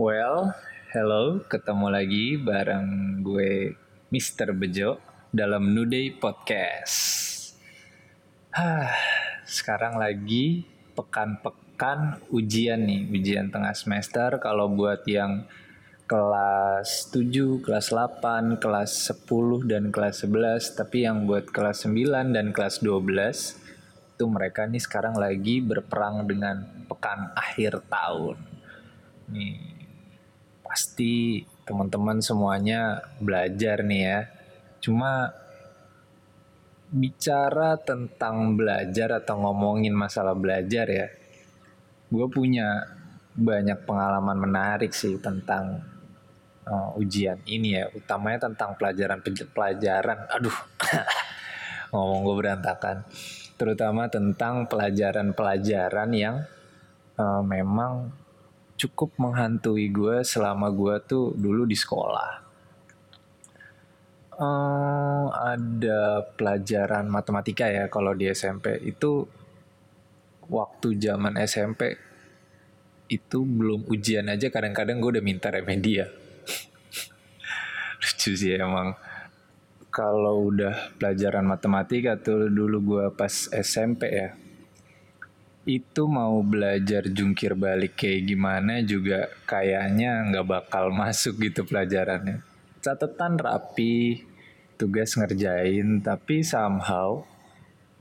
Well, hello, ketemu lagi bareng gue Mr. Bejo dalam Nuday Podcast. Hah, sekarang lagi pekan-pekan ujian nih, ujian tengah semester kalau buat yang kelas 7, kelas 8, kelas 10 dan kelas 11, tapi yang buat kelas 9 dan kelas 12 itu mereka nih sekarang lagi berperang dengan pekan akhir tahun. Nih, pasti teman-teman semuanya belajar nih ya. Cuma bicara tentang belajar atau ngomongin masalah belajar ya, gue punya banyak pengalaman menarik sih tentang uh, ujian ini ya, utamanya tentang pelajaran pelajaran. Aduh, ngomong gue berantakan. Terutama tentang pelajaran-pelajaran yang uh, memang cukup menghantui gue selama gue tuh dulu di sekolah. Uh, ada pelajaran matematika ya kalau di SMP itu waktu zaman SMP itu belum ujian aja kadang-kadang gue udah minta remedia lucu sih emang. Kalau udah pelajaran matematika tuh dulu gue pas SMP ya itu mau belajar jungkir balik kayak gimana juga kayaknya nggak bakal masuk gitu pelajarannya catatan rapi tugas ngerjain tapi somehow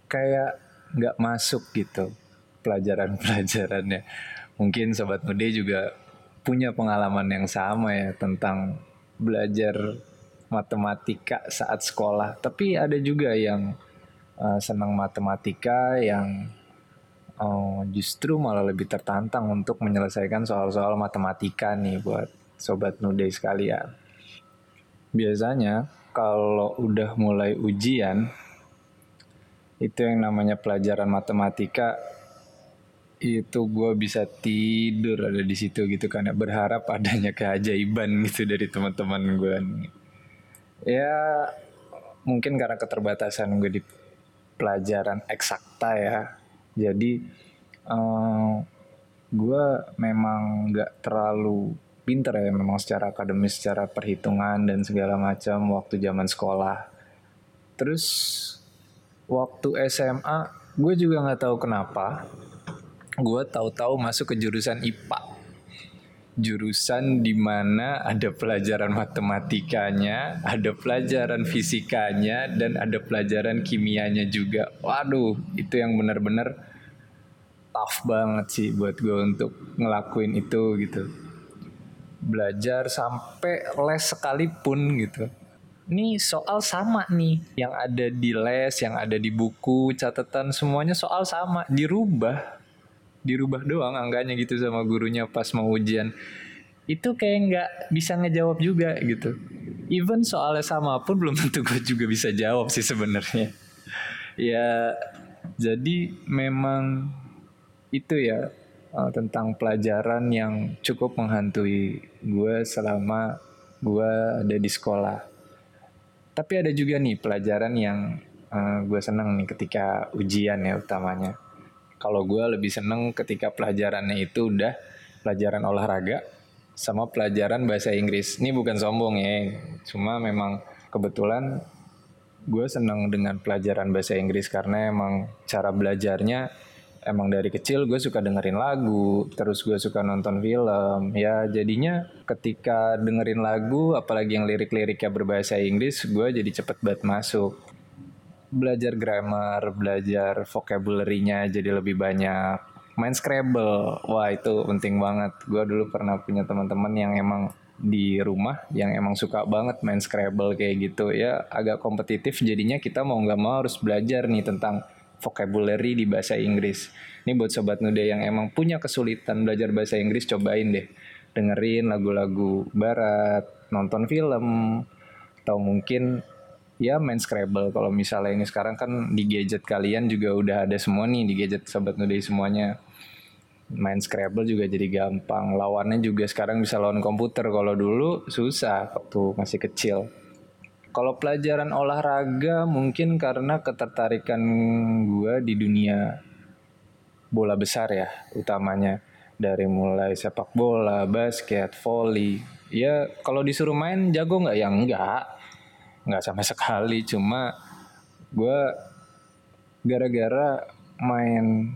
kayak nggak masuk gitu pelajaran-pelajarannya mungkin sobat muda juga punya pengalaman yang sama ya tentang belajar matematika saat sekolah. Tapi ada juga yang uh, senang matematika yang uh, justru malah lebih tertantang untuk menyelesaikan soal-soal matematika nih buat sobat nude sekalian. Biasanya kalau udah mulai ujian itu yang namanya pelajaran matematika itu gue bisa tidur ada di situ gitu kan ya. Berharap adanya keajaiban gitu dari teman-teman gue ya mungkin karena keterbatasan gue di pelajaran eksakta ya jadi um, gue memang nggak terlalu pinter ya memang secara akademis secara perhitungan dan segala macam waktu zaman sekolah. Terus waktu SMA gue juga nggak tahu kenapa gue tahu-tahu masuk ke jurusan IPA jurusan di mana ada pelajaran matematikanya, ada pelajaran fisikanya, dan ada pelajaran kimianya juga. Waduh, itu yang benar-benar tough banget sih buat gue untuk ngelakuin itu gitu. Belajar sampai les sekalipun gitu. Ini soal sama nih, yang ada di les, yang ada di buku, catatan semuanya soal sama, dirubah dirubah doang angkanya gitu sama gurunya pas mau ujian. Itu kayak nggak bisa ngejawab juga gitu. Even soalnya sama pun belum tentu gue juga bisa jawab sih sebenarnya. Ya jadi memang itu ya uh, tentang pelajaran yang cukup menghantui gue selama gue ada di sekolah. Tapi ada juga nih pelajaran yang uh, gue seneng nih ketika ujian ya utamanya kalau gue lebih seneng ketika pelajarannya itu udah pelajaran olahraga sama pelajaran bahasa Inggris. Ini bukan sombong ya, cuma memang kebetulan gue seneng dengan pelajaran bahasa Inggris karena emang cara belajarnya emang dari kecil gue suka dengerin lagu, terus gue suka nonton film. Ya jadinya ketika dengerin lagu, apalagi yang lirik-liriknya berbahasa Inggris, gue jadi cepet banget masuk belajar grammar, belajar vocabulary-nya jadi lebih banyak. Main Scrabble, wah itu penting banget. Gue dulu pernah punya teman-teman yang emang di rumah yang emang suka banget main Scrabble kayak gitu ya agak kompetitif jadinya kita mau nggak mau harus belajar nih tentang vocabulary di bahasa Inggris. Ini buat sobat muda yang emang punya kesulitan belajar bahasa Inggris cobain deh dengerin lagu-lagu barat, nonton film, atau mungkin ya main Scrabble. Kalau misalnya ini sekarang kan di gadget kalian juga udah ada semua nih di gadget sobat nudai semuanya. Main Scrabble juga jadi gampang. Lawannya juga sekarang bisa lawan komputer. Kalau dulu susah waktu masih kecil. Kalau pelajaran olahraga mungkin karena ketertarikan gue di dunia bola besar ya utamanya. Dari mulai sepak bola, basket, volley. Ya kalau disuruh main jago nggak? Ya enggak, nggak sama sekali. Cuma gue gara-gara main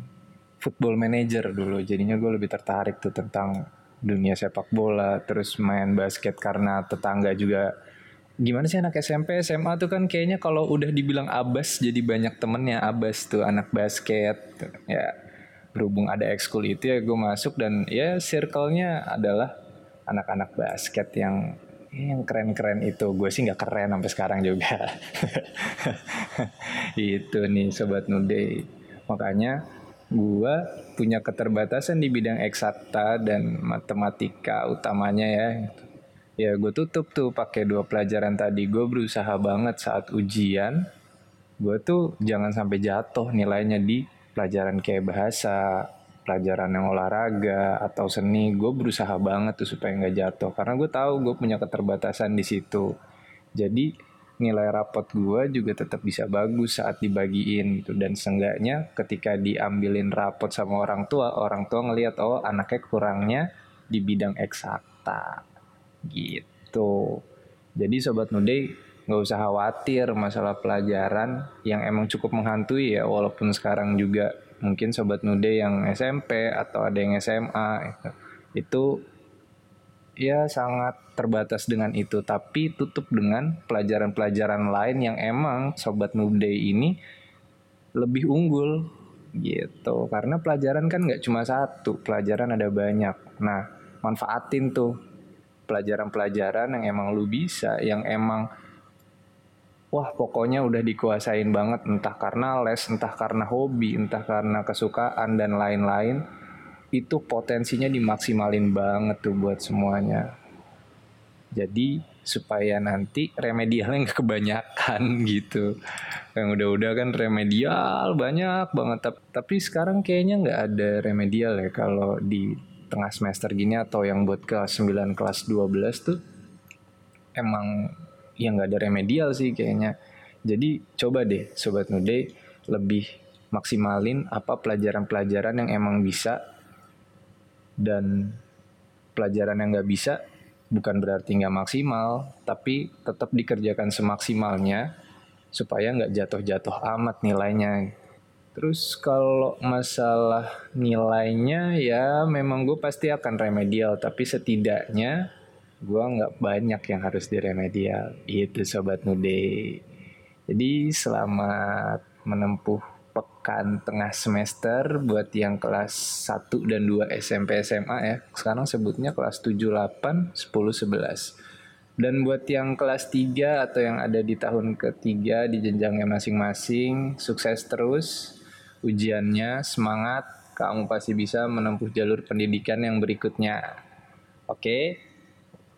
football manager dulu, jadinya gue lebih tertarik tuh tentang dunia sepak bola, terus main basket karena tetangga juga gimana sih anak SMP SMA tuh kan kayaknya kalau udah dibilang abas jadi banyak temennya abas tuh anak basket ya berhubung ada ekskul itu ya gue masuk dan ya circle-nya adalah anak-anak basket yang yang keren-keren itu. Gue sih nggak keren sampai sekarang juga. Itu nih sobat nude. Makanya gue punya keterbatasan di bidang eksakta dan matematika utamanya ya. Ya gue tutup tuh pakai dua pelajaran tadi. Gue berusaha banget saat ujian. Gue tuh jangan sampai jatuh nilainya di pelajaran kayak bahasa pelajaran yang olahraga atau seni gue berusaha banget tuh supaya nggak jatuh. Karena gue tahu gue punya keterbatasan di situ. Jadi nilai rapot gue juga tetap bisa bagus saat dibagiin gitu. Dan seenggaknya ketika diambilin rapot sama orang tua orang tua ngelihat oh anaknya kurangnya di bidang eksakta. Gitu. Jadi sobat nude nggak usah khawatir masalah pelajaran yang emang cukup menghantui ya walaupun sekarang juga mungkin sobat nude yang SMP atau ada yang SMA itu ya sangat terbatas dengan itu. Tapi tutup dengan pelajaran-pelajaran lain yang emang sobat nude ini lebih unggul gitu. Karena pelajaran kan nggak cuma satu pelajaran ada banyak. Nah manfaatin tuh pelajaran-pelajaran yang emang lu bisa, yang emang wah pokoknya udah dikuasain banget entah karena les, entah karena hobi, entah karena kesukaan dan lain-lain. Itu potensinya dimaksimalin banget tuh buat semuanya. Jadi supaya nanti remedialnya nggak kebanyakan gitu. Yang udah-udah kan remedial banyak banget. Tapi sekarang kayaknya nggak ada remedial ya kalau di tengah semester gini atau yang buat kelas 9 kelas 12 tuh emang yang nggak ada remedial sih kayaknya. Jadi coba deh sobat nude lebih maksimalin apa pelajaran-pelajaran yang emang bisa dan pelajaran yang nggak bisa bukan berarti nggak maksimal tapi tetap dikerjakan semaksimalnya supaya nggak jatuh-jatuh amat nilainya Terus kalau masalah nilainya ya memang gue pasti akan remedial tapi setidaknya gue nggak banyak yang harus diremedial itu sobat nude. Jadi selamat menempuh pekan tengah semester buat yang kelas 1 dan 2 SMP SMA ya. Sekarang sebutnya kelas 7 8 10 11. Dan buat yang kelas 3 atau yang ada di tahun ketiga di jenjangnya masing-masing, sukses terus ujiannya, semangat, kamu pasti bisa menempuh jalur pendidikan yang berikutnya. Oke,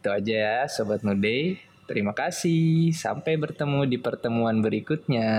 itu aja ya Sobat Nude. Terima kasih, sampai bertemu di pertemuan berikutnya.